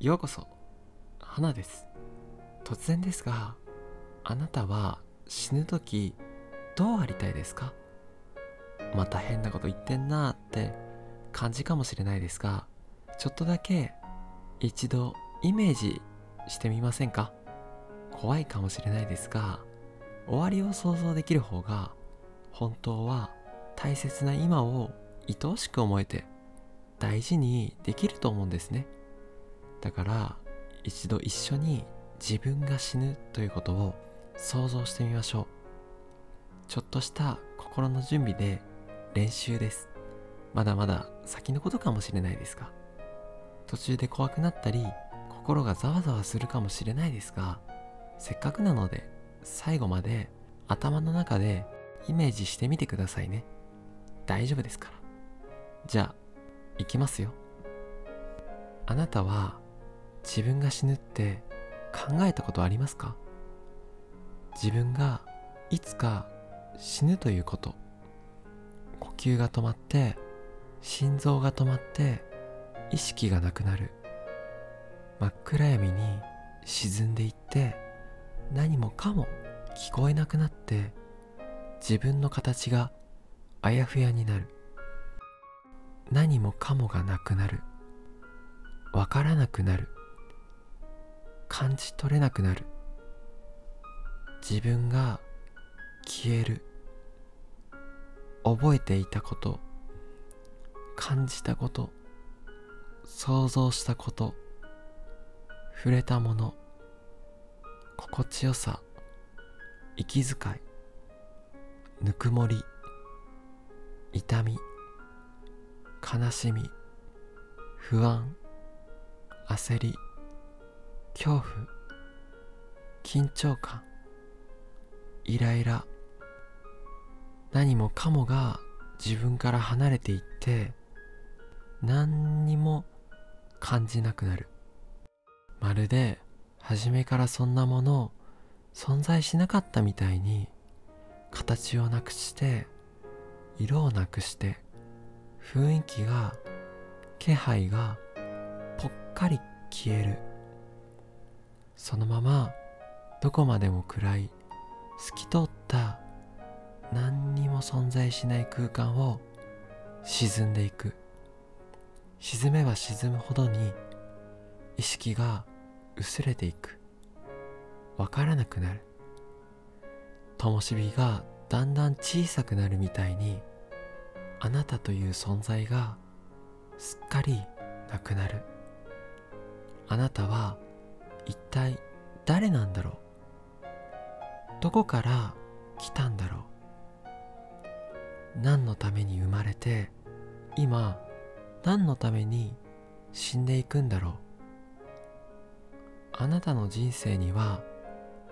ようこそ。花です。突然ですがあなたは死ぬ時どうありたいですか？また変なこと言ってんなーって感じかもしれないですがちょっとだけ一度イメージしてみませんか？怖いかもしれないですが終わりを想像できる方が本当は大切な今を愛おしく思えて大事にできると思うんですね。だから一度一緒に自分が死ぬということを想像してみましょう。ちょっとした心の準備で練習です。まだまだ先のことかもしれないですが。途中で怖くなったり心がざわざわするかもしれないですがせっかくなので最後まで頭の中でイメージしてみてくださいね。大丈夫ですから。じゃあいきますよ。あなたは自分が死ぬって考えたことありますか？自分がいつか死ぬということ。呼吸が止まって心臓が止まって意識がなくなる。真っ暗闇に沈んでいって何もかも聞こえなくなって自分の形があやふやになる。何もかもがなくなる。わからなくなる。感じ取れなくなる。自分が消える。覚えていたこと。感じたこと。想像したこと。触れたもの。心地よさ。息遣い。ぬくもり。痛み。悲しみ。不安。焦り。恐怖緊張感イライラ何もかもが自分から離れていって何にも感じなくなる。まるで初めからそんなもの存在しなかったみたいに形をなくして色をなくして雰囲気が気配がぽっかり消える。そのままどこまでも暗い透き通った何にも存在しない空間を沈んでいく。沈めば沈むほどに意識が薄れていく。わからなくなる。灯火がだんだん小さくなるみたいにあなたという存在がすっかりなくなる。あなたは一体誰なんだろう？どこから来たんだろう？何のために生まれて今何のために死んでいくんだろう？あなたの人生には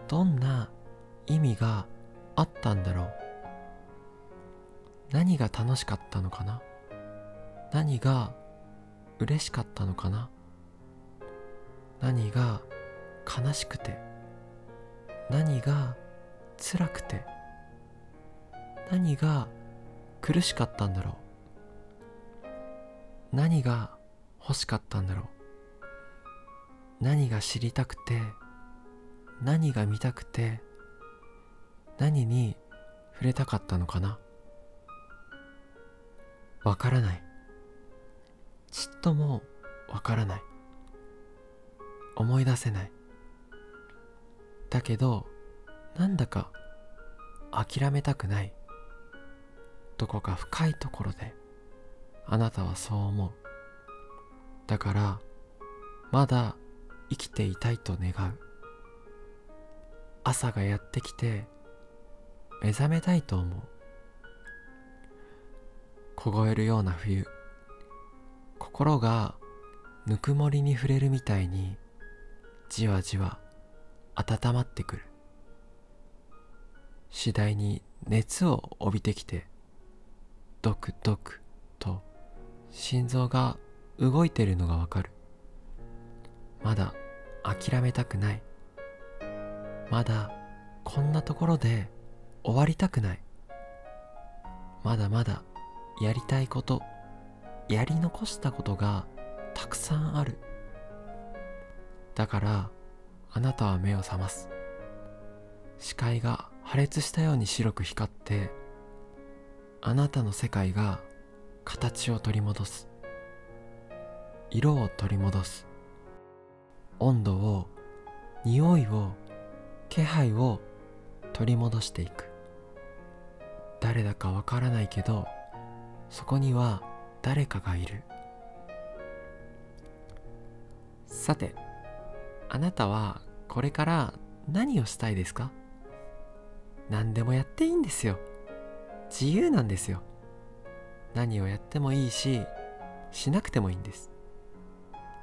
どんな意味があったんだろう？何が楽しかったのかな？何が嬉しかったのかな？何が悲しくて何が辛くて何が苦しかったんだろう何が欲しかったんだろう何が知りたくて何が見たくて何に触れたかったのかなわからない。ちっともわからない。思い出せない。だけどなんだか諦めたくないどこか深いところであなたはそう思う。だからまだ生きていたいと願う。朝がやってきて目覚めたいと思う。凍えるような冬。心がぬくもりに触れるみたいにじわじわ温まってくる。次第に熱を帯びてきてドクドクと心臓が動いてるのがわかる。まだ諦めたくない。まだこんなところで終わりたくない。まだまだやりたいことやり残したことがたくさんある。だからあなたは目を覚ます。視界が破裂したように白く光ってあなたの世界が形を取り戻す。色を取り戻す。温度を匂いを気配を取り戻していく。誰だかわからないけどそこには誰かがいる。さてあなたはこれから何をしたいですか？何でもやっていいんですよ。自由なんですよ。何をやってもいいししなくてもいいんです。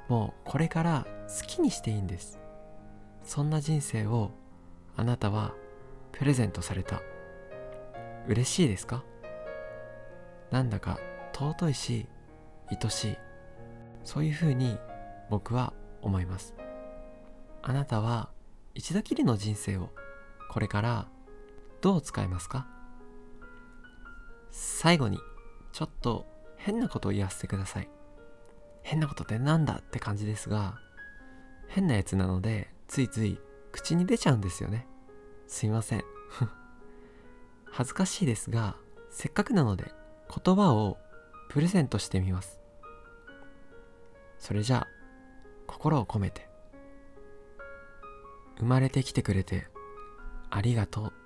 もうこれから好きにしていいんです。そんな人生をあなたはプレゼントされた。嬉しいですか？なんだか尊いし愛しい。そういうふうに僕は思います。あなたは一度きりの人生をこれからどう使いますか？最後にちょっと変なことを言わせてください。変なことってなんだって感じですが変なやつなのでついつい口に出ちゃうんですよね。すいません。恥ずかしいですがせっかくなので言葉をプレゼントしてみます。それじゃあ心を込めて。生まれてきてくれてありがとう。